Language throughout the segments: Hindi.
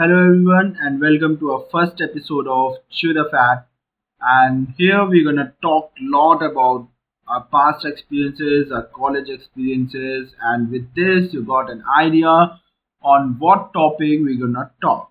Hello everyone and welcome to our first episode of Chew the Fat. And here we're gonna talk a lot about our past experiences, our college experiences, and with this you got an idea on what topic we're gonna talk.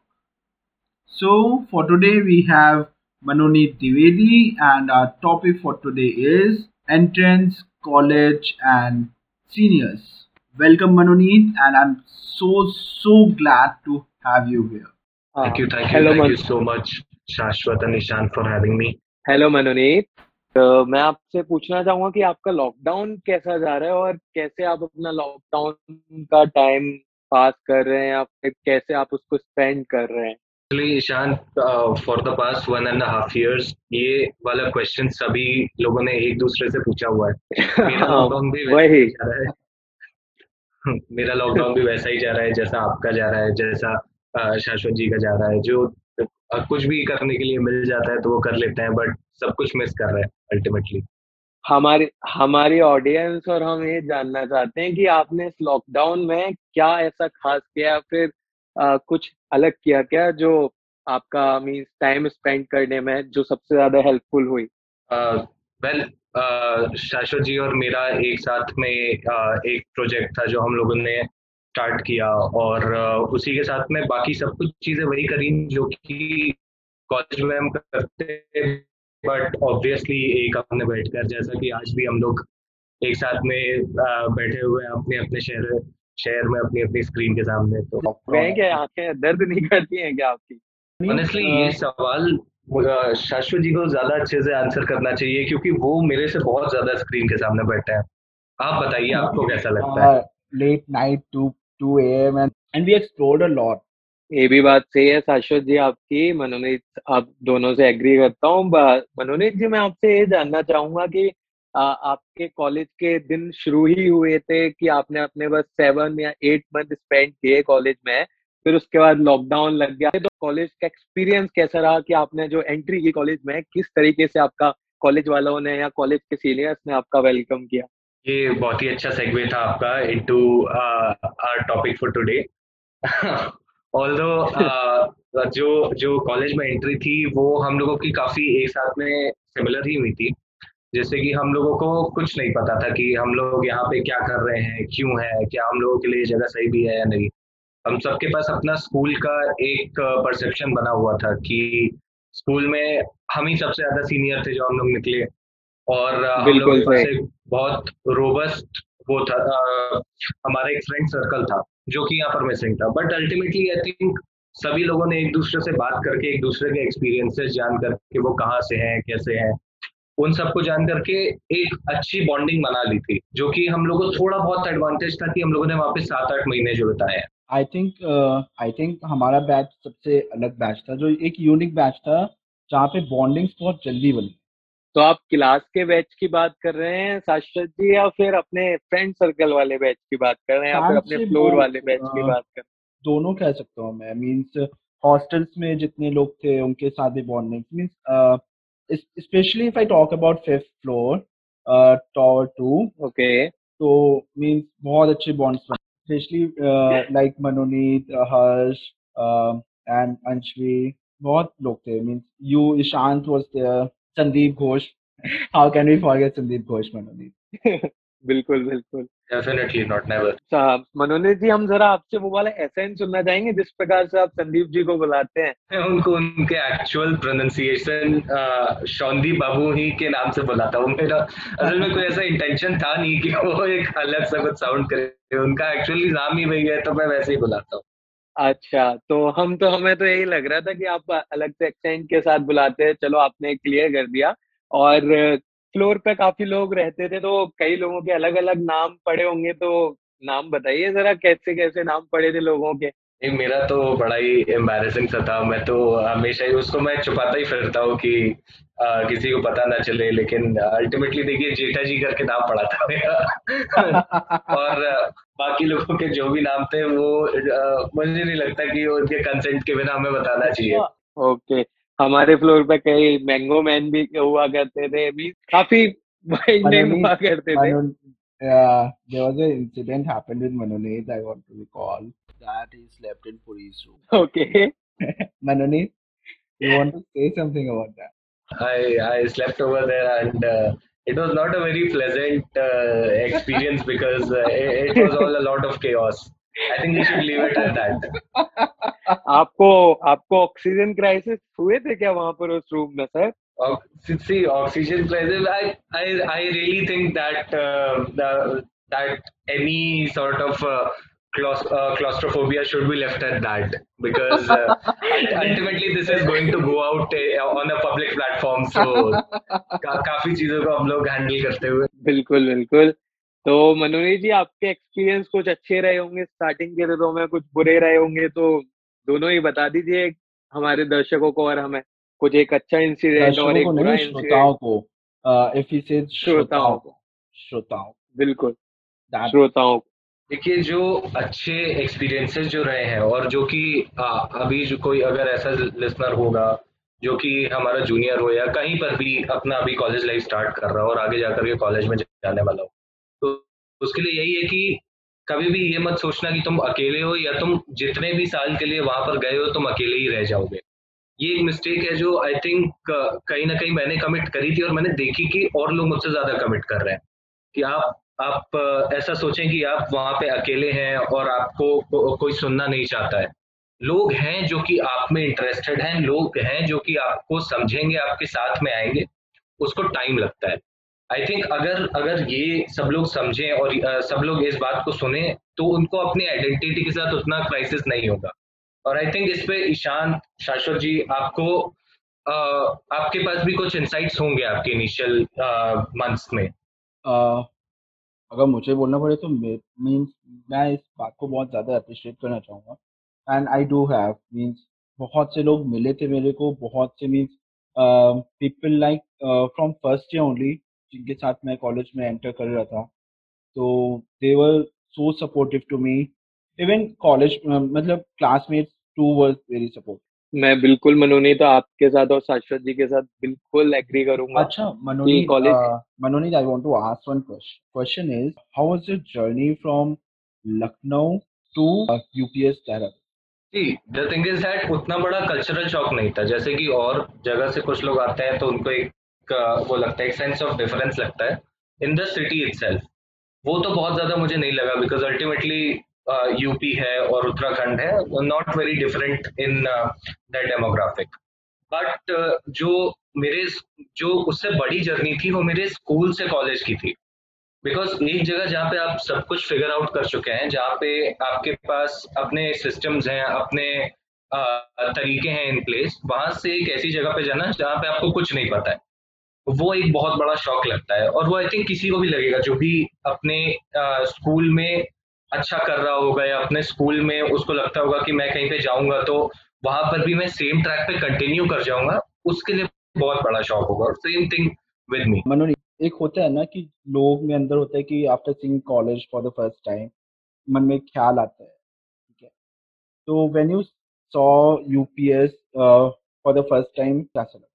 So for today we have Manonit Divedi and our topic for today is entrance, college and seniors. Welcome Manonit and I'm so so glad to have you here. Thank you, thank you, thank मन you so much, Shashwat and Ishan, for having me. Hello Manonit तो मैं आपसे पूछना चाहूँगा कि आपका लॉकडाउन कैसा जा रहा है और कैसे आप अपना लॉकडाउन का टाइम पास कर रहे हैं या फिर कैसे आप उसको स्पेंड कर रहे हैं? Uh, for the past one and a half years, ये वाला क्वेश्चन सभी लोगों ने एक दूसरे से पूछा हुआ है। मेरा हाँ, लॉकडाउन भी वैसा वही। ही जा रहा है। मेरा लॉकडाउन भी वैसा ही जा रहा है जैसा आपका जा रहा है जैसा शाश्वत जी का जा रहा है जो कुछ भी करने के लिए मिल जाता है तो वो कर लेते हैं बट सब कुछ मिस कर रहे हैं अल्टीमेटली हमारी हमारी ऑडियंस और हम ये जानना चाहते हैं कि आपने इस लॉकडाउन में क्या ऐसा खास किया फिर अ, कुछ अलग किया क्या जो आपका मीन्स टाइम स्पेंड करने में जो सबसे ज़्यादा हेल्पफुल हुई? वेल शाश्वत जी और मेरा एक साथ में अ, एक प्रोजेक्ट था जो हम लोगों ने स्टार्ट किया और उसी के साथ में बाकी सब कुछ चीज़ें वही करी जो कि कॉलेज में हम करते बट ऑब्वियसली एक अपने बैठकर जैसा कि आज भी हम लोग एक साथ में बैठे हुए हैं अपने अपने शहर शहर में अपनी अपनी स्क्रीन के सामने तो गए क्या आँखें दर्द नहीं करती हैं क्या आपकी? ऑनेस्टली ये सवाल शाश्वत जी को ज़्यादा अच्छे से आंसर करना चाहिए क्योंकि वो मेरे से बहुत ज़्यादा स्क्रीन के सामने बैठे हैं। आप बताइए आपको कैसा लगता है? Late night to 2 a.m. and, and we explored a lot. ये भी बात सही है शाश्वत जी आपकी मनोनीत आप दोनों से एग्री करता हूँ मनोनीत जी मैं आपसे ये जानना चाहूँगा कि आ, आपके कॉलेज के दिन शुरू ही हुए थे कि आपने अपने बस सेवन या एट मंथ स्पेंड किए कॉलेज में फिर उसके बाद लॉकडाउन लग गया तो कॉलेज का एक्सपीरियंस कैसा रहा कि आपने जो एंट्री की कॉलेज में किस तरीके से आपका कॉलेज वालों ने या कॉलेज के सीनियर्स ने आपका वेलकम किया ये बहुत ही अच्छा सेगवे था आपका into our topic for today although जो जो कॉलेज में एंट्री थी वो हम लोगों की काफ़ी एक साथ में सिमिलर ही हुई थी। जैसे कि हम लोगों को कुछ नहीं पता था कि हम लोग यहाँ पे क्या कर रहे हैं क्यों है क्या हम लोगों के लिए ये जगह सही भी है या नहीं। हम सबके पास अपना स्कूल का एक परसेप्शन बना हुआ था कि स्कूल में हम ही सबसे ज़्यादा सीनियर थे जो हम लोग निकले। और बिल्कुल बहुत रोबस्ट वो था हमारा एक फ्रेंड सर्कल था जो कि यहाँ पर मिसिंग था। बट अल्टीमेटली आई थिंक सभी लोगों ने एक दूसरे से बात करके एक दूसरे के एक्सपीरियंसेस जान करके वो कहाँ से हैं कैसे हैं उन सबको जान करके एक अच्छी बॉन्डिंग बना ली थी जो कि हम लोगों को थोड़ा बहुत एडवांटेज था कि हम लोगों ने वहाँ पे सात आठ महीने जो बिताए हैं। आई थिंक आई थिंक हमारा बैच सबसे अलग बैच था जो एक यूनिक बैच था जहाँ पे बॉन्डिंग्स बहुत जल्दी बनी। तो आप क्लास के बैच की बात कर रहे हैं शाश्वत जी या फिर अपने फ्रेंड सर्कल वाले बैच की बात कर रहे हैं या फिर अपने फ्लोर वाले बैच की बात कर दोनों कह सकता हूँ मैं मीन्स हॉस्टल्स में जितने लोग थे उनके साथ भी bonding means specially if I talk about fifth floor tower two okay. तो मीन्स बहुत अच्छे बॉन्ड्स बने स्पेशली लाइक मनोनीत हर्ष एंड अंशवी बहुत लोग थे means you Ishant was there Sandeep Ghosh. How can we forget Sandeep Ghosh Manonit बिल्कुल बिल्कुल। डेफिनेटली नॉट नेवर मनोनीत जी हम जरा आपसे वो वाला एसेंस सुनना चाहेंगे जिस प्रकार से आप संदीप जी को बुलाते हैं। उनको उनके एक्चुअल प्रोनाउंसिएशन शौंदी बाबू ही के नाम से बुलाता हूँ। मेरा असल में कोई ऐसा इंटेंशन था नहीं कि वो एक अलग सा कुछ साउंड करे। उनका एक्चुअली नाम ही वही है तो मैं वैसे ही बुलाता हूँ। अच्छा तो हम तो हमें तो यही लग रहा था कि आप अलग से एक्सेंट के साथ बुलाते हैं। चलो, आपने क्लियर कर दिया। और फ्लोर पे काफ़ी लोग रहते थे तो कई लोगों के अलग अलग नाम पड़े होंगे तो नाम बताइए जरा कैसे कैसे नाम पड़े थे लोगों के? नहीं मेरा तो बड़ा ही एम्बैरेसिंग सा था। मैं तो हमेशा ही उसको मैं छुपाता ही फिरता हूँ कि अ, किसी को पता ना चले लेकिन अल्टीमेटली देखिए जेठा जी करके नाम पड़ा था मेरा। और बाकी लोगों के जो भी नाम थे वो अ, मुझे नहीं लगता कि उनके कंसेंट के बिना हमें बताना चाहिए। ओके। हमारे फ्लोर पे कई मैंगो मैन भी हुआ करते थे भी काफ़ी नेम हुआ करते थे। मनो Yeah, there was an incident happened with Manoneet, I want to recall. that he slept in Puri's room. Okay. Manoneet, you want to say something about that? I I slept over there and uh, it was not a very pleasant uh, experience because uh, it, it was all a lot of chaos. I think we should leave it at that. आपको आपको ऑक्सीजन क्राइसिस हुए थे क्या वहां पर उस रूम में sir Ox- see, oxygen crisis. I, I, I really think that uh, the, that any sort of uh, claus- uh, claustrophobia should be left at that because uh, ultimately this is going to go out uh, on a public platform. So का, काफ़ी चीज़ों को हम लोग हैंडल करते हुए। बिल्कुल बिल्कुल। तो मनोनी जी आपके एक्सपीरियंस कुछ अच्छे रहे होंगे? स्टार्टिंग के दिनों में कुछ बुरे रहे होंगे तो दोनों ही बता दीजिए हमारे दर्शकों को और हमें। कुछ एक अच्छा इंसिडेंट और एक को बुरा श्रोताओं को। इफ़ यू से श्रोताओं श्रोताओं को। श्रोताओं बिल्कुल। श्रोताओं देखिए जो अच्छे एक्सपीरियंसेस जो रहे हैं और जो कि आ, अभी जो कोई अगर ऐसा लिसनर होगा जो कि हमारा जूनियर हो या कहीं पर भी अपना अभी कॉलेज लाइफ स्टार्ट कर रहा हो और आगे जाकर के कॉलेज में जाने वाला हो तो उसके लिए यही है कि कभी भी ये मत सोचना कि तुम अकेले हो या तुम जितने भी साल के लिए वहाँ पर गए हो तुम अकेले ही रह जाओगे। ये एक मिस्टेक है जो आई थिंक कहीं ना कहीं मैंने कमिट करी थी और मैंने देखी कि और लोग मुझसे ज़्यादा कमिट कर रहे हैं कि आप आप ऐसा सोचें कि आप वहाँ पे अकेले हैं और आपको को, कोई सुनना नहीं चाहता है। लोग हैं जो कि आप में इंटरेस्टेड हैं लोग हैं जो कि आपको समझेंगे आपके साथ में आएँगे उसको टाइम लगता है। आई थिंक अगर अगर ये सब लोग समझें और सब लोग इस बात को सुने तो उनको अपनी आइडेंटिटी के साथ उतना क्राइसिस नहीं होगा। और आई थिंक इस पे ईशान शाश्वत जी आपको अ, आपके पास भी कुछ इंसाइट्स होंगे आपके इनिशियल मंथ्स में। uh, अगर मुझे बोलना पड़े तो मीन्स मैं इस बात को बहुत ज़्यादा अप्रिशिएट करना चाहूँगा। And I do have means बहुत से लोग मिले थे मेरे को, बहुत से means people like from first year only जिनके साथ मैं कॉलेज में एंटर कर रहा था। तो they were so supportive to me even college मतलब classmates too were very supportive मैं बिल्कुल मनोनीत आपके साथ और शाश्वत जी के साथ बिल्कुल एग्री करूँगा अच्छा Manonit, college uh, Manonit, I want to ask one question. Question is, how was your journey from Lucknow to uh, UPS Tehran? जी द थिंग इज़ दैट उतना बड़ा कल्चरल शॉक नहीं था जैसे कि और जगह से कुछ लोग आते हैं तो उनको एक वो लगता है एक सेंस ऑफ़ डिफरेंस लगता है इन द सिटी इटसेल्फ वो तो बहुत ज़्यादा मुझे नहीं लगा बिकॉज़ अल्टीमेटली यूपी है और उत्तराखंड है not very different in that demographic but जो मेरे जो उससे बड़ी जर्नी थी, वो मेरे स्कूल से कॉलेज की थी. बिकॉज़ एक जगह जहाँ पे आप सब कुछ फिगर आउट कर चुके हैं, जहाँ पे आपके पास अपने सिस्टम्स हैं, अपने तरीके हैं इन प्लेस वहाँ से एक ऐसी जगह पे जाना जहाँ पे आपको कुछ नहीं पता है. वो एक बहुत बड़ा शौक लगता है और वो आई थिंक किसी को भी लगेगा, जो भी अपने स्कूल में अच्छा कर रहा होगा या अपने स्कूल में उसको लगता होगा कि मैं कहीं पे जाऊँगा तो वहाँ पर भी मैं सेम ट्रैक पे कंटिन्यू कर जाऊँगा उसके लिए बहुत बड़ा शौक होगा। Same thing with me Manoni एक होता है ना कि लोग में अंदर होता है कि after seeing college for the first time मन में ख्याल आता है ठीक है? तो when you saw UPS for the first time कैसा लगा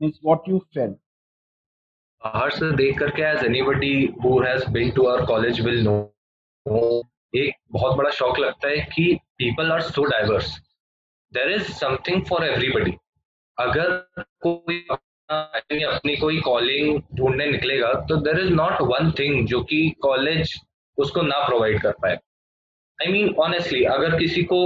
मींस व्हाट यू फेल्ट बाहर से देख करके as anybody who has been to our college will know एक बहुत बड़ा शौक लगता है कि people are so diverse there is something for everybody अगर कोई अपना कोई कॉलिंग ढूँढने निकलेगा तो there is not one thing जो कि कॉलेज उसको ना प्रोवाइड कर पाए. आई मीन ऑनेस्टली अगर किसी को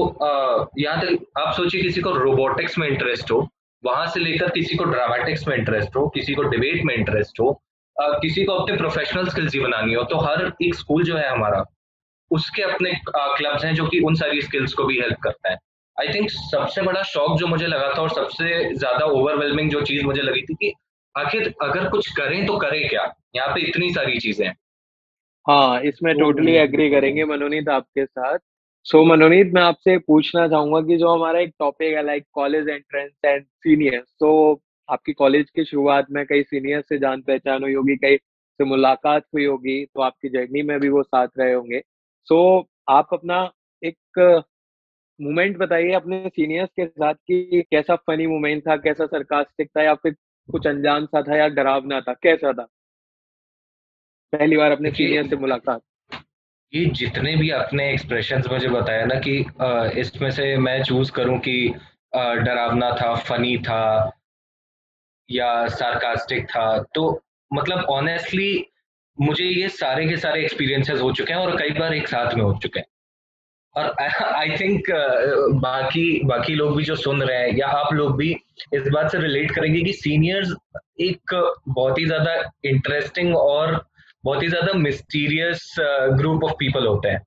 यहाँ तक, आप सोचिए किसी को रोबोटिक्स में इंटरेस्ट हो, वहाँ से लेकर किसी को ड्रामेटिक्स में इंटरेस्ट हो, किसी को डिबेट में इंटरेस्ट हो किसी को अपने प्रोफेशनल स्किल्स ही बनानी हो तो हर एक स्कूल जो है हमारा उसके अपने क्लब्स हैं जो कि उन सारी स्किल्स को भी हेल्प करता है। आई थिंक सबसे बड़ा शौक जो मुझे लगा था और सबसे ज़्यादा ओवरवेलमिंग जो चीज़ मुझे लगी थी कि आखिर अगर कुछ करें तो करें क्या? यहाँ पे इतनी सारी चीज़ें हैं। इसमें टोटली एग्री करेंगे मनोनीत आपके साथ। सो so, मनोनीत मैं आपसे पूछना चाहूँगा कि जो हमारा एक टॉपिक है like college entrance and senior तो आपकी कॉलेज की शुरुआत में कई सीनियर से जान पहचान हुई होगी कई से मुलाकात हुई होगी तो आपकी जर्नी में भी वो साथ रहे होंगे। सो so, आप अपना एक मोमेंट बताइए अपने सीनियर्स के साथ कि कैसा फनी मोमेंट था कैसा सरकास्टिक था या फिर कुछ अनजान सा था या डरावना था कैसा था? पहली बार अपने सीनियर से मुलाकात। ये जितने भी अपने एक्सप्रेशंस मुझे बताया ना कि इसमें से मैं चूज़ करूँ कि डरावना था फनी था या सार्कास्टिक था तो मतलब ऑनेस्टली मुझे ये सारे के सारे एक्सपीरियंसेस हो चुके हैं और कई बार एक साथ में हो चुके हैं। और आई थिंक uh, बाकी बाकी लोग भी जो सुन रहे हैं या आप लोग भी इस बात से रिलेट करेंगे कि सीनियर्स एक बहुत ही ज़्यादा इंटरेस्टिंग और बहुत ही ज़्यादा मिस्टीरियस ग्रुप ऑफ़ पीपल होते हैं।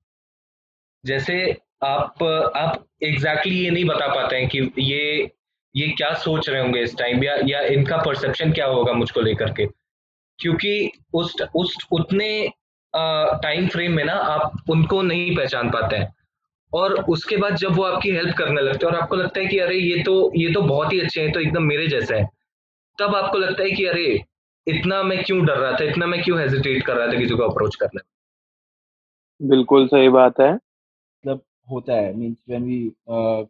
जैसे आप आप एग्जैक्टली exactly ये नहीं बता पाते हैं कि ये ये क्या सोच रहे होंगे इस टाइम या या इनका परसेप्शन क्या होगा मुझको लेकर के। क्योंकि उस उस उतने टाइम फ्रेम में ना आप उनको नहीं पहचान पाते हैं। और उसके बाद जब वो आपकी हेल्प करने लगते हैं और आपको लगता है कि अरे ये तो ये तो बहुत ही अच्छे हैं तो एकदम मेरे जैसा है तब आपको लगता है कि अरे इतना मैं क्यों डर रहा था इतना मैं क्यों हेजिटेट कर रहा था किसी को अप्रोच करने बिल्कुल सही बात है। मतलब होता है means when we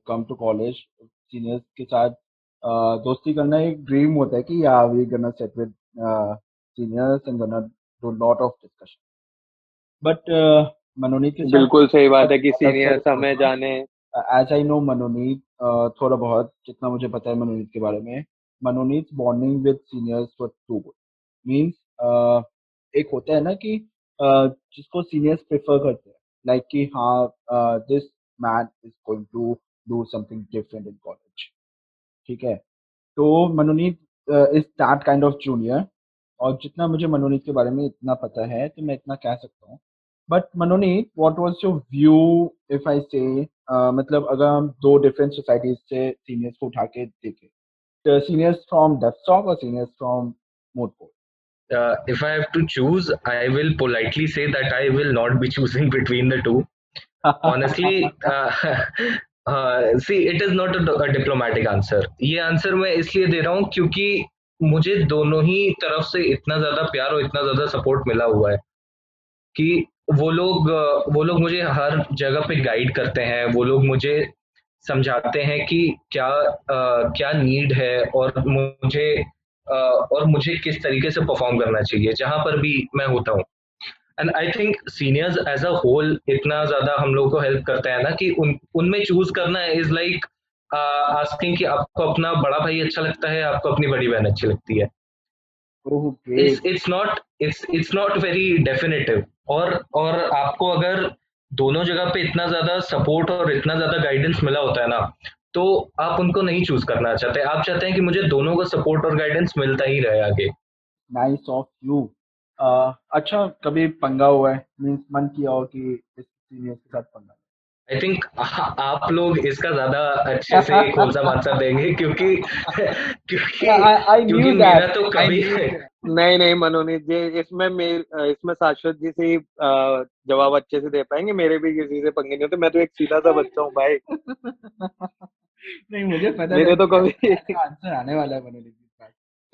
come to college seniors के साथ uh, दोस्ती करना एक ड्रीम होता है कि या we gonna set with seniors and gonna do lot of discussion but Manonit के बिल्कुल सही बात है कि सीनियर समय जाने। एज आई नो मनोनीत थोड़ा बहुत जितना मुझे पता है मनोनीत के बारे में Manonit bonding with seniors for too good means एक होता है ना कि uh, जिसको सीनियर्स प्रेफर करते हैं लाइक कि हाँ this man is going to do something different in college ठीक है? तो Manonit is that kind of junior और जितना मुझे मनोनीत के बारे में इतना पता है तो मैं इतना कह सकता हूँ but Manoni what was your view if I say मतलब अगर हम दो डिफरेंट सोसाइटीज से सीनियर्स को उठा के देखें तो सीनियर्स फ्रॉम डेस्कटॉप और सीनियर्स फ्रॉम मोडपोल Uh, if I have to choose, I will politely say that I will not be choosing between the two. Honestly, uh, uh, see, it is not a, a diplomatic answer. ये आंसर मैं इसलिए दे रहा हूँ क्योंकि मुझे दोनों ही तरफ़ से इतना ज़्यादा प्यार और इतना ज़्यादा सपोर्ट मिला हुआ है कि वो लोग वो लोग मुझे हर जगह पे गाइड करते हैं वो लोग मुझे समझाते हैं कि क्या आ, क्या नीड है और मुझे आ, और मुझे किस तरीके से परफॉर्म करना चाहिए जहाँ पर भी मैं होता हूँ। And I think seniors as a whole इतना ज़्यादा हम लोग को हेल्प करते हैं ना कि उन उनमें चूज़ करना इज़ लाइक आस्किंग कि आपको अपना बड़ा भाई अच्छा लगता है आपको अपनी बड़ी बहन अच्छी लगती है। It's not it's it's not very definitive और और आपको अगर दोनों जगह पे इतना ज़्यादा सपोर्ट और इतना ज़्यादा गाइडेंस मिला होता है ना तो आप उनको नहीं चूज़ करना चाहते। आप चाहते हैं कि मुझे दोनों का सपोर्ट और गाइडेंस मिलता ही रहे आगे। नाइस ऑफ़ यू अच्छा कभी पंगा हुआ है? मींस मन किया हो कि इस सीनियर के साथ पंगा आई थिंक आप लोग इसका ज़्यादा अच्छे से खोलसा मानसा देंगे? क्योंकि क्योंकि क्योंकि मेरा तो कभी नहीं नहीं मनोनीत जी इसमें मेरे इसमें शाश्वत जी से जवाब अच्छे से दे पाएँगे मेरे भी किसी से पंगे नहीं होते मैं तो एक सीधा सा बच्चा हूँ भाई। नहीं मुझे पता मेरे तो कभी आंसर आने वाला है मनोनीत जी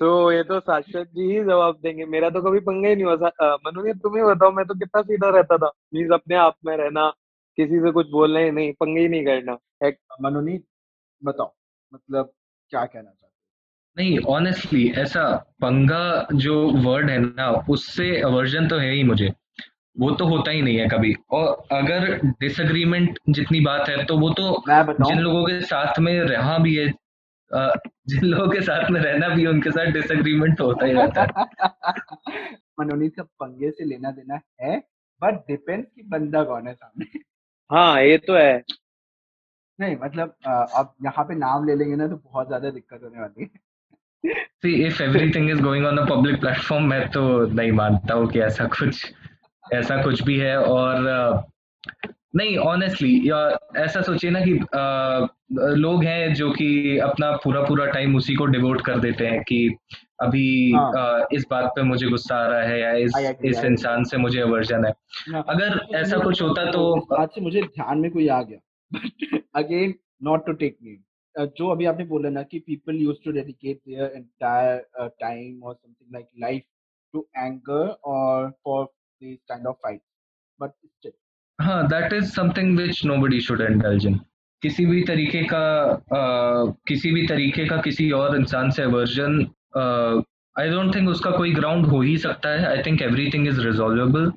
तो ये तो शाश्वत जी ही जवाब देंगे मेरा तो कभी पंगा ही नहीं हुआ मनोनीत तुम्हें बताओ मैं तो कितना सीधा रहता था। मीन्स अपने आप में रहना। किसी से कुछ बोलना ही नहीं पंगे ही नहीं करना। मनोनीत बताओ मतलब क्या कहना चाहते नहीं ऑनेस्टली ऐसा पंगा जो वर्ड है ना उससे अवर्जन तो है ही मुझे। वो तो होता ही नहीं है कभी। और अगर डिसएग्रीमेंट जितनी बात है तो वो तो जिन लोगों के साथ में रहा भी है जिन लोगों के साथ में रहना भी है उनके साथ डिसएग्रीमेंट तो होता ही रहता है। मनोनीत का पंगे से लेना देना है बट डिपेंड कि बंदा कौन है सामने। हाँ ये तो है। नहीं मतलब अब यहाँ पे नाम ले लेंगे ना तो बहुत ज़्यादा दिक्कत होने वाली है। See, if everything is going on a public platform, मैं तो नहीं मानता हूँ कि ऐसा कुछ ऐसा कुछ भी है और नहीं ऑनेस्टली या ऐसा सोचिए ना कि आ, लोग हैं जो कि अपना पूरा पूरा टाइम उसी को डिवोट कर देते हैं कि अभी हाँ. आ, इस बात पे मुझे गुस्सा आ रहा है या इस इस इंसान से मुझे अवर्जन है। हाँ, अगर ऐसा कुछ होता तो आज से मुझे ध्यान में कोई आ गया। Again not to take me जो अभी आपने बोला ना कि people used to dedicate their entire time और something like life to anger और for this kind of fight but still हाँ that is something which nobody should indulge in किसी भी तरीके का uh, किसी भी तरीके का किसी और इंसान से अवर्जन आई डोंट थिंक उसका कोई ग्राउंड हो ही सकता है. I think everything is resolvable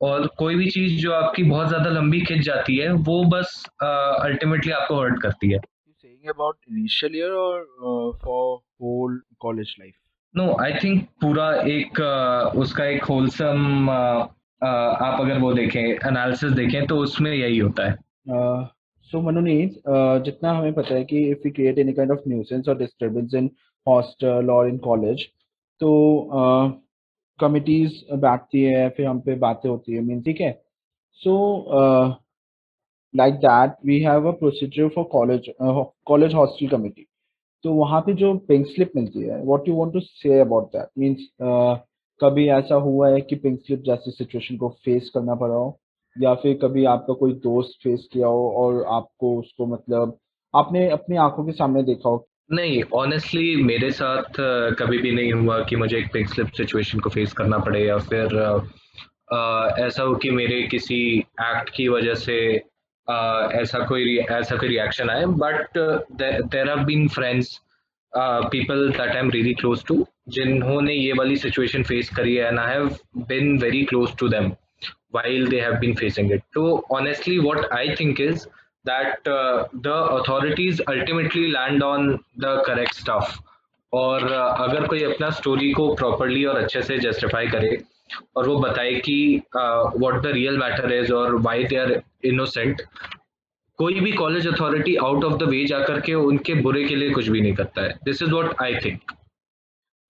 और कोई भी चीज़ जो आपकी बहुत ज़्यादा लंबी खिंच जाती है वो बस अल्टीमेटली uh, आपको हर्ट करती है. Saying about initial year or uh, for whole college life? No I think पूरा एक uh, उसका एक होलसम uh, uh, आप अगर वो देखें एनालिसिस देखें तो उसमें यही होता है. सो मनोनीत जितना हमें पता है कि if we create any kind of nuisance और डिस्टरबेंस इन हॉस्टल और इन कॉलेज तो कमिटीज बैठती है, फिर हम पे बातें होती है मीन ठीक है? So like that we have a procedure for college college hostel committee तो वहाँ पे जो पिंक स्लिप मिलती है what you want to say about that means कभी ऐसा हुआ है कि पिंक स्लिप जैसी सिचुएशन को फेस करना पड़ा हो? या फिर कभी आपका कोई दोस्त फेस किया हो और आपको उसको मतलब आपने अपनी आँखों के सामने देखा हो नहीं ऑनेस्टली मेरे साथ कभी भी नहीं हुआ कि मुझे एक पिंक स्लिप सिचुएशन को फेस करना पड़े या फिर ऐसा हो कि मेरे किसी एक्ट की वजह से ऐसा कोई ऐसा कोई रिएक्शन आए but there have been friends people that I am really close to जिन्होंने ये वाली सिचुएशन फेस करी है and I have been very close to them while they have been facing it. So honestly, what I think is that uh, the authorities ultimately land on the correct stuff. और uh, अगर कोई अपना स्टोरी को प्रॉपरली और अच्छे से जस्टिफाई करे और वो बताए कि what the real matter is और व्हाई दे आर इनोसेंट कोई भी college authority out of the way जाकर के उनके बुरे के लिए कुछ भी नहीं करता है। This is what I think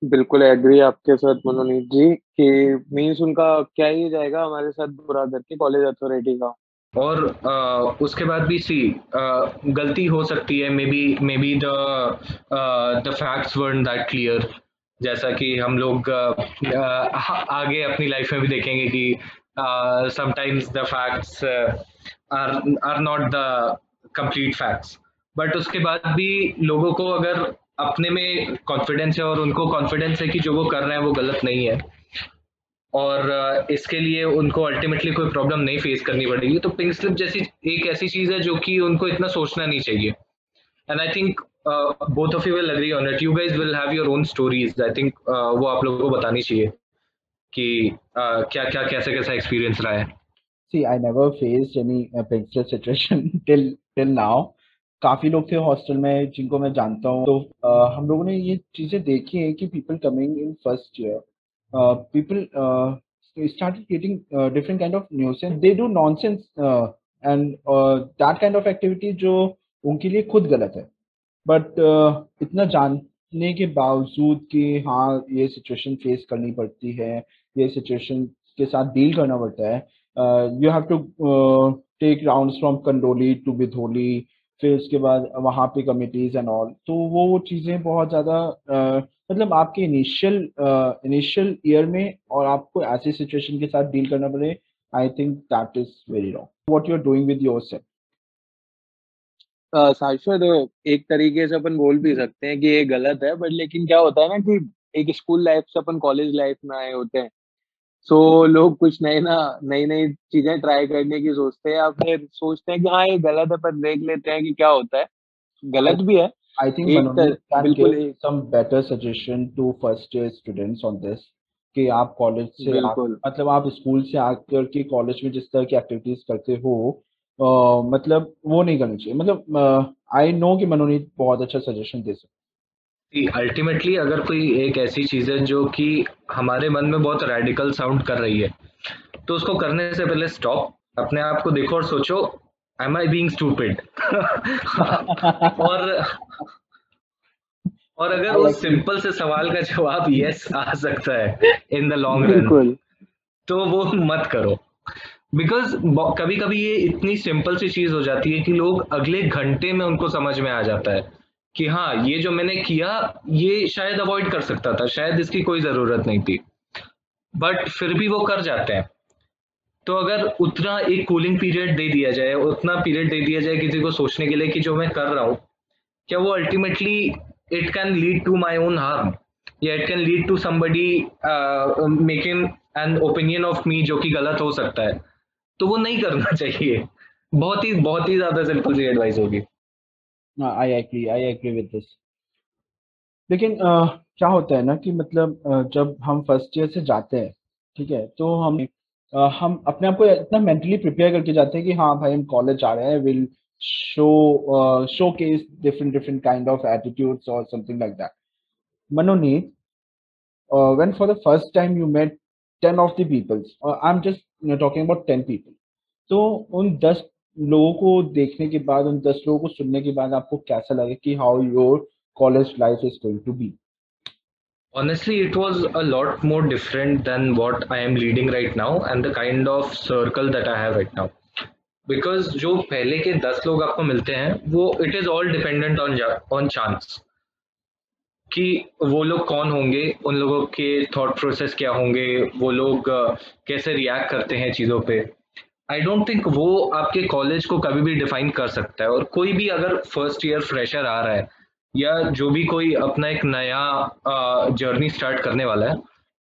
बिल्कुल एग्री आपके साथ मनोनीत जी कि मीन्स उनका क्या ही जाएगा हमारे साथ बुरा करके कॉलेज अथॉरिटी का। और uh, उसके बाद भी सी गलती हो सकती है maybe maybe the the facts were that clear जैसा कि हम लोग uh, आगे अपनी लाइफ में भी देखेंगे कि sometimes the facts are are not the complete facts but उसके बाद भी लोगों को अगर अपने में कॉन्फिडेंस है और उनको कॉन्फिडेंस है कि जो वो कर रहे हैं वो गलत नहीं है और इसके लिए उनको अल्टीमेटली कोई प्रॉब्लम नहीं फेस करनी पड़ेगी। तो पिंक स्लिप जैसी एक ऐसी चीज़ है जो कि उनको इतना सोचना नहीं चाहिए। And I think both of you will agree on it you guys will have your own stories I think वो आप लोगों को बतानी चाहिए कि uh, क्या क्या कैसे कैसा एक्सपीरियंस रहा है। See, I never faced uh, pink slip situation till till now. काफ़ी लोग थे हॉस्टल में जिनको मैं जानता हूँ। तो uh, हम लोगों ने ये चीज़ें देखी हैं कि people coming in first year people started creating uh, different kind of nuisance they do nonsense uh, and uh, that kind जो उनके लिए खुद गलत है। बट uh, इतना जानने के बावजूद कि हाँ ये सिचुएशन फेस करनी पड़ती है ये सिचुएशन के साथ डील करना पड़ता है you have to take rounds from Kandoli to Bidholi फिर उसके बाद वहाँ पे कमिटीज एंड ऑल तो वो चीज़ें बहुत ज़्यादा मतलब आपके इनिशियल इनिशियल ईयर में और आपको ऐसी सिचुएशन के साथ डील करना पड़े I think that is very wrong what you are doing with yourself Shashwat एक तरीके से अपन बोल भी सकते हैं कि ये गलत है बट लेकिन क्या होता है ना कि एक स्कूल लाइफ से अपन कॉलेज लाइफ में आए होते हैं। सो so, लोग कुछ नए ना नई नई चीज़ें ट्राई करने की सोचते हैं या फिर सोचते हैं कि हाँ ये गलत है पर देख लेते हैं कि क्या होता है। गलत भी है I think Manoj can give some better suggestion to first year students on this कि आप कॉलेज से आ, मतलब आप स्कूल से आकर के कॉलेज में जिस तरह की एक्टिविटीज़ करते हो आ, मतलब वो नहीं करनी चाहिए। मतलब आई नो कि मनोनीत बहुत अच्छा सजेशन दे सकते अल्टीमेटली अगर कोई एक ऐसी चीज़ है जो कि हमारे मन में बहुत रेडिकल साउंड कर रही है तो उसको करने से पहले स्टॉप अपने आप को देखो और सोचो एम आई बींग स्टूपिड और और अगर उस सिंपल से सवाल का जवाब यस आ सकता है इन द लॉन्ग रन तो वो मत करो। बिकॉज़ कभी कभी ये इतनी सिंपल सी चीज़ हो जाती है कि लोग अगले घंटे में उनको समझ में आ जाता है कि हाँ ये जो मैंने किया ये शायद अवॉइड कर सकता था शायद इसकी कोई ज़रूरत नहीं थी। बट फिर भी वो कर जाते हैं। तो अगर उतना एक कूलिंग पीरियड दे दिया जाए उतना पीरियड दे दिया जाए किसी को सोचने के लिए कि जो मैं कर रहा हूँ क्या वो ultimately it can lead to my own harm या it can lead to somebody making an opinion of me जो कि गलत हो सकता है तो वो नहीं करना चाहिए बहुत ही बहुत ही ज़्यादा सिंपल सी एडवाइस होगी I agree. I agree with this. लेकिन uh, क्या होता है ना कि मतलब uh, जब हम फ़र्स्ट ईयर से जाते हैं ठीक है तो हम uh, हम अपने आप को इतना मेंटली प्रिपेयर करके जाते हैं कि हाँ भाई हम कॉलेज आ रहे हैं will show showcase different different kind of attitudes और something like that Manonit when for the first time you met 10 of the people uh, i'm just you know, talking about 10 people. तो उन 10 लोगों को देखने के बाद उन 10 लोगों को सुनने के बाद आपको कैसा लगे कि how your college life is going to be honestly, it was a lot more different than what i am leading right now and the kind of circle that i have right now. Because जो पहले के दस लोग आपको मिलते हैं, वो it is all dependent on on chance कि वो लोग कौन होंगे, उन लोगों के थॉट प्रोसेस क्या होंगे, वो लोग कैसे रिएक्ट करते हैं चीज़ों पे। आई डोंट थिंक वो आपके कॉलेज को कभी भी डिफाइन कर सकता है और कोई भी अगर फ़र्स्ट ईयर फ्रेशर आ रहा है या जो भी कोई अपना एक नया जर्नी स्टार्ट करने वाला है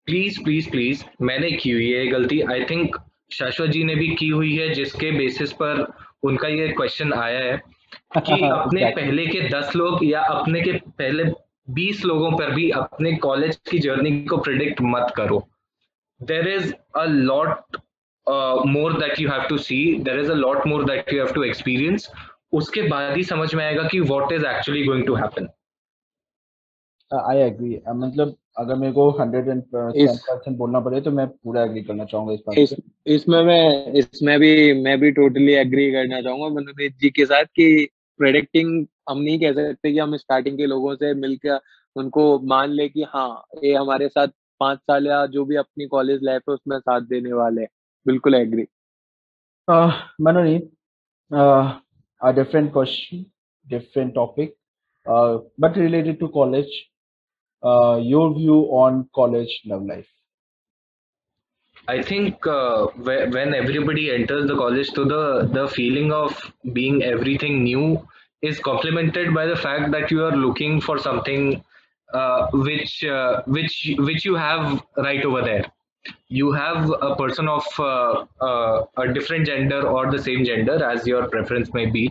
प्लीज़ प्लीज़ प्लीज़ मैंने की हुई है गलती। आई थिंक शाश्वत जी ने भी की हुई है जिसके बेसिस पर उनका ये क्वेश्चन आया है कि अपने पहले के दस लोग या अपने के पहले बीस लोगों पर भी अपने कॉलेज की जर्नी को प्रिडिक्ट मत करो। There is a lot more that you have to see there is a lot more that you have to experience उसके बाद ही समझ में आएगा कि what is actually going to happen I agree मतलब अगर मेरे को हंड्रेड एंड परसेंट बोलना पड़े तो मैं पूरा एग्री करना चाहूँगा इस बात इस, इसमें मैं इसमें भी मैं भी टोटली एग्री करना चाहूँगा। मनोनीत जी के साथ कि प्रेडिक्टिंग हम नहीं कह सकते कि हम स्टार्टिंग के लोगों से मिलकर उनको मान ले कि हाँ ये हमारे साथ पाँच साल या जो भी अपनी कॉलेज लाइफ है उसमें साथ देने वाले बिल्कुल एग्री मनोनीत a different question different topic uh, but related to college uh, your view on college love life? I think uh, when everybody enters the college, to the the feeling of being everything new is complemented by the fact that you are looking for something uh, which uh, which which you have right over there you have a person of uh, uh a different gender or the same gender as your preference may be.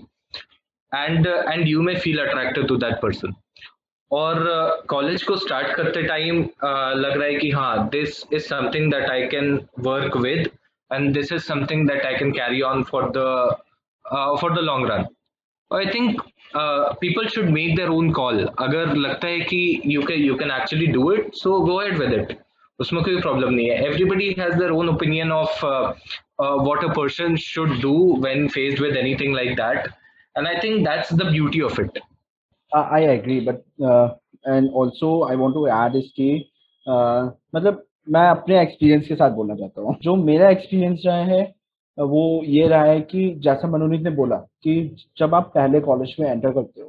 And uh, and you may feel attracted to that person. और कॉलेज uh, को स्टार्ट करते टाइम लग रहा है कि हाँ this is something that I can work with and this is something that I can carry on for the for the long run I think people should make their own call अगर लगता है कि you can you can actually do it so go ahead with it उसमें कोई प्रॉब्लम नहीं है। Everybody has their own opinion of person should do when faced with anything like that. And i think that's the beauty of it. Uh, i agree but uh, and also i want to add is uh, मतलब मैं अपने एक्सपीरियंस के साथ बोलना चाहता हूँ। जो मेरा एक्सपीरियंस रहा है वो ये रहा है कि जैसा मनोनीत ने बोला कि जब आप पहले कॉलेज में एंटर करते हो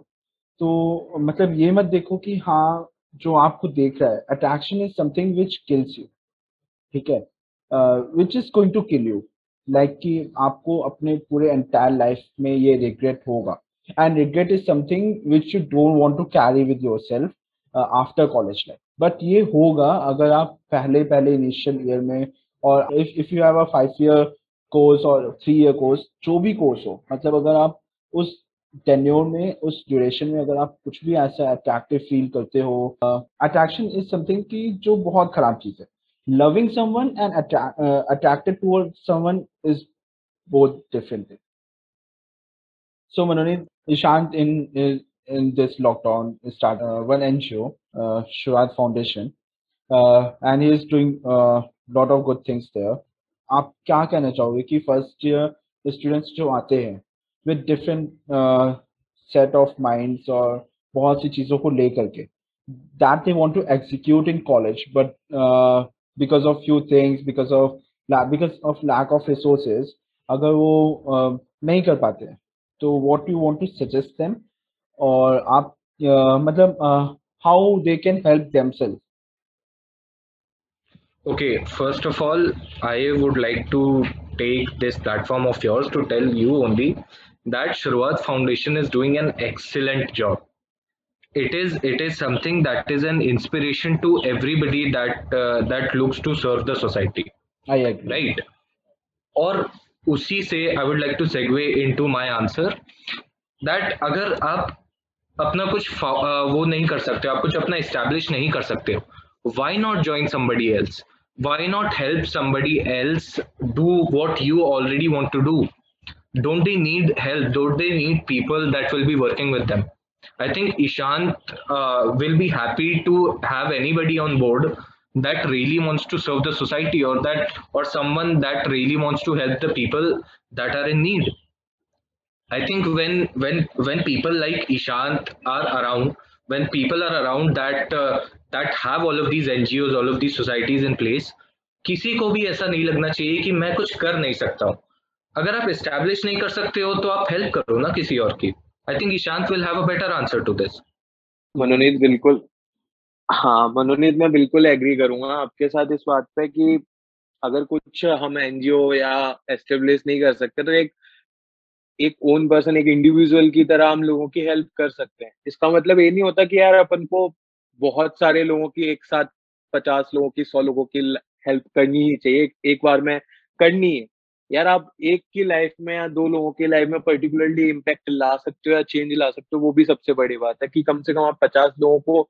तो मतलब ये मत देखो कि हाँ जो आपको देख रहा है attraction is something which kills you ठीक है? Which is going to kill you like कि आपको अपने पूरे एंटायर लाइफ में ये रिग्रेट होगा। And regret is something which you don't want to carry with yourself after college life but ये होगा अगर आप पहले पहले इनिशियल ईयर में और if if you have a five year course और थ्री ईयर कोर्स जो भी कोर्स हो मतलब अगर आप उस टेन्योर में, उस ड्यूरेशन में अगर आप कुछ भी ऐसा अट्रैक्टिव फील करते हो अट्रैक्शन इज़ समथिंग की जो बहुत खराब चीज़ है। Loving someone and attracted toward someone is बहुत different thing so Manonit Ishant in in this lockdown start one N G O foundation and he is doing lot of good things there आप क्या कहना चाहोगे कि फ़र्स्ट ईयर स्टूडेंट्स जो आते हैं with different set of minds और बहुत सी चीज़ों को लेकर के that they want to execute in college but because of few things because of because of lack of resources अगर वो uh, नहीं कर पाते तो what you want to suggest them और आप uh, मतलब how they can help themselves Okay, first of all, I would like to take this platform of yours to tell you only that Shuruat Foundation is doing an excellent job. It is it is something that is an inspiration to everybody that uh, that looks to serve the society. I agree. Right. और उसी से I would like to segue into my answer that अगर आप अपना कुछ वो नहीं कर सकते आप कुछ अपना इस्टेब्लिश नहीं कर सकते why not join somebody else why not help somebody else do what you already want to do don't they need help don't they need people that will be working with them i think ishant uh, will be happy to have anybody on board that really wants to serve the society or that or someone that really wants to help the people that are in need i think when when when people like ishant are around when people are around that uh, that have all of these NGOs, all of these societies in place, किसी को भी ऐसा नहीं लगना चाहिए कि मैं कुछ कर नहीं सकता हूँ अगर आप एस्टेब्लिश नहीं कर सकते हो तो आप हेल्प करो ना किसी और की। I think Ishant will have a better answer to this Manonit, बिल्कुल। हाँ मनोनीत, मैं बिल्कुल एग्री करूँगा आपके साथ इस बात पे कि अगर कुछ हम एनजीओ या एस्टेब्लिश नहीं कर सकते तो एक एक ओन पर्सन एक इंडिविजुअल की तरह हम लोगों की हेल्प कर सकते हैं। इसका मतलब ये नहीं होता कि यार अपन को बहुत सारे लोगों की, एक साथ पचास लोगों की, सौ लोगों की हेल्प करनी ही चाहिए एक बार में करनी है। यार आप एक की लाइफ में या दो लोगों की लाइफ में पर्टिकुलरली इम्पैक्ट ला सकते हो या चेंज ला सकते हो, वो भी सबसे बड़ी बात है कि कम से कम आप पचास लोगों को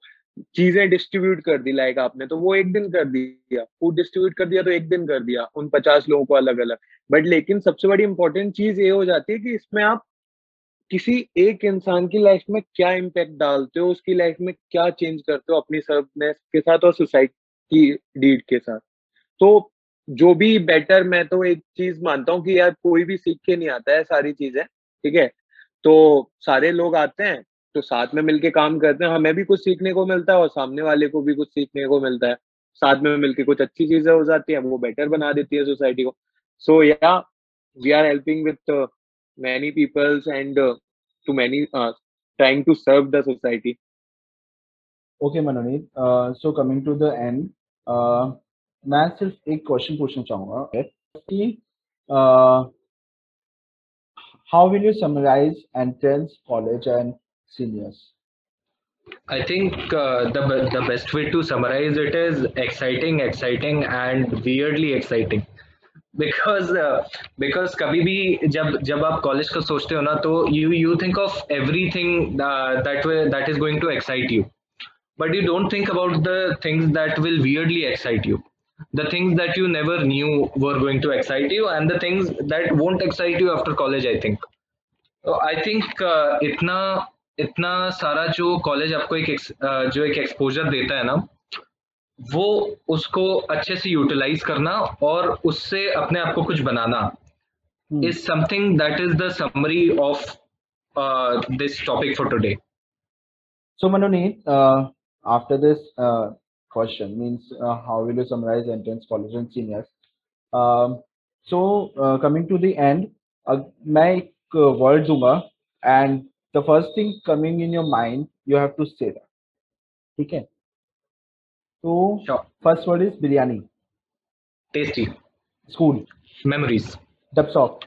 चीज़ें डिस्ट्रीब्यूट कर दी लाइक आपने तो वो एक दिन कर दिया। फ़ूड डिस्ट्रीब्यूट कर दिया तो एक दिन कर दिया, उन पचास लोगों को अलग अलग बट लेकिन सबसे बड़ी इंपॉर्टेंट चीज़ ये हो जाती है कि इसमें आप किसी एक इंसान की लाइफ में क्या इम्पैक्ट डालते हो, उसकी लाइफ में क्या चेंज करते हो अपनी सर्वनेस के साथ और सोसाइटी डीड के साथ। तो जो भी बेटर मैं तो एक चीज़ मानता हूँ कि यार कोई भी सीख के नहीं आता है, सारी चीज़ें, ठीक है? तो सारे लोग आते हैं तो साथ में मिलके काम करते हैं। हमें भी कुछ सीखने को मिलता है और सामने वाले को भी कुछ सीखने को मिलता है। साथ में मिलके कुछ अच्छी चीज़ें हो जाती है, वो बेटर बना देती है सोसाइटी को। सो या we are helping with many peoples and to many trying to serve the society okay Manonit so coming to the end मैं सिर्फ़ एक क्वेश्चन पूछना चाहूँगा कि how will you summarize entrance college and seniors I think uh, the the best way to summarize it is exciting, exciting, and weirdly exciting. Uh, because कभी भी जब जब आप कॉलेज का सोचते हो ना तो think of everything uh, that way that is going to excite you, but you don't think about the things that will weirdly excite you. The things that you never knew were going to excite you and the things that won't excite you after college i think so i think uh, itna इतना सारा जो कॉलेज आपको एक uh, जो एक एक्सपोजर देता है ना वो उसको अच्छे से यूटिलाइज करना और उससे अपने आप को कुछ बनाना is something that is the summary of this topic for today so Manonit after this question means uh, how will you summarize entrance college and seniors um, so uh, coming to the end uh, मैं एक word दूंगा and the first thing coming in your mind you have to say that ठीक है तो sure. first word is biryani tasty school memories dubsop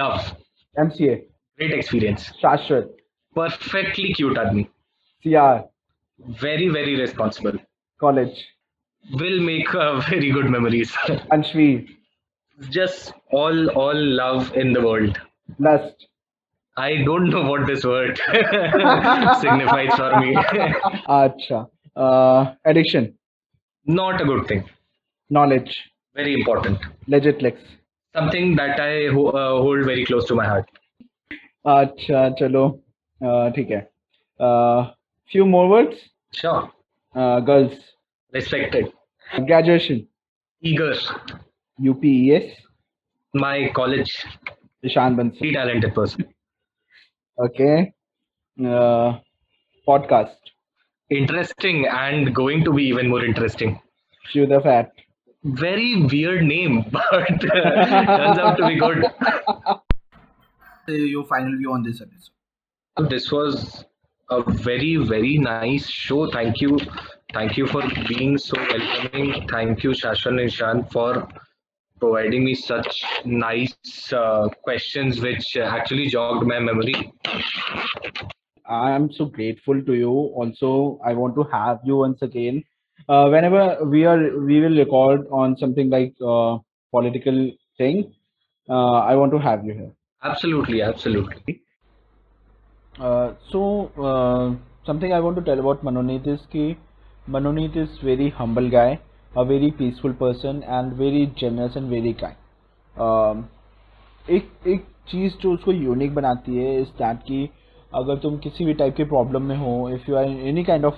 love mca great experience shashwat perfectly cute आदमी cr very very responsible college will make uh, very good memories Anshvi just all all love in the world lust I don't know what this word signifies for me. Acha. Uh, addiction. Not a good thing. Knowledge. Very important. Legitlex. Something that I ho uh, hold very close to my heart. अच्छा चलो ठीक है few more words sure uh, girls. Respected. Graduation. Eager. UPES. My college. Ishan Bansi. talented person. Okay. Uh, podcast. Interesting and going to be even more interesting. Chew the fat. Very weird name, but turns out to be good. Your final view on this episode. This was a very very nice show. Thank you. Thank you for being so welcoming. Thank you shashan and Ishan for providing me such nice uh, questions which actually jogged my memory. I am so grateful to you. Also i want to have you once again. Uh, whenever we are we will record on something like uh, political thing uh, i want to have you here. Absolutely absolutely uh, something I want to tell about Manoneet is कि Manoneet is very humble guy, a very peaceful person and very generous and very kind. Um, एक एक चीज़ जो उसको यूनिक बनाती है इस दैट कि अगर तुम किसी भी टाइप के प्रॉब्लम में हो if you are any kind of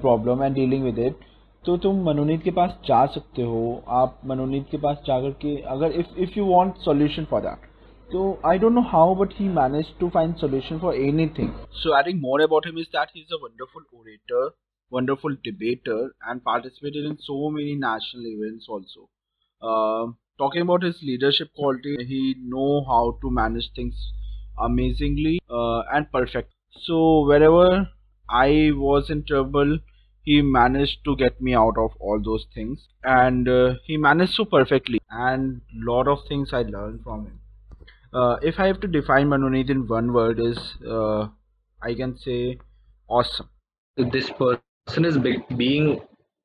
problem and dealing with it तो तुम मनोनीत के पास जा सकते हो आप मनोनीत के पास जाकर के अगर if if you want solution for that So I don't know how, but he managed to find solution for anything. So adding more about him is that he's a wonderful orator, wonderful debater, and participated in so many national events also. Uh, talking about his leadership quality, he know how to manage things amazingly uh, and perfect. So wherever I was in trouble, he managed to get me out of all those things, and uh, he managed so perfectly. And lot of things I learned from him uh, if I have to define Manoneet in one word, is uh, I can say awesome. This person is big, being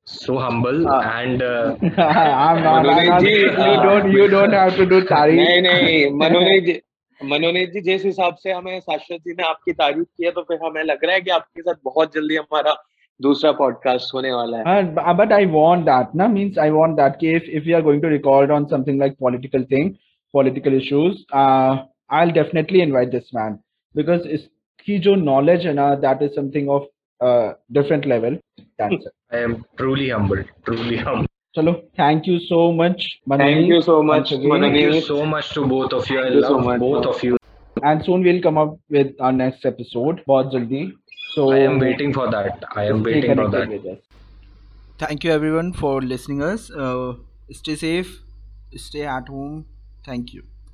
so humble Uh, and uh, I'm not. I'm मनोनीत not ji, you uh, don't. You don't have to do तारीफ. नहीं नहीं मनोनीत जी मनोनीत जी जिस हिसाब से हमें शाश्वत जी ने आपकी तारीफ की है तो फिर हमें लग रहा है कि आपके साथ बहुत जल्दी हमारा दूसरा पॉडकास्ट होने वाला है And, bu- but I want that. Na means I want that. कि If if we are going to record on something like political thing, political issues, uh, I'll definitely invite this man because his jo knowledge and uh, that is something of uh, different level. That's it. I am truly humbled. Truly humbled. Chalo, thank you so much. Manani. Thank you so much. Thank you so much to both of you. Thank love you so much, both of you. And soon we'll come up with our next episode. Bahut jaldi. So I am waiting for that. I am waiting for that. Thank you everyone for listening us. Uh, stay safe. Stay at home thank you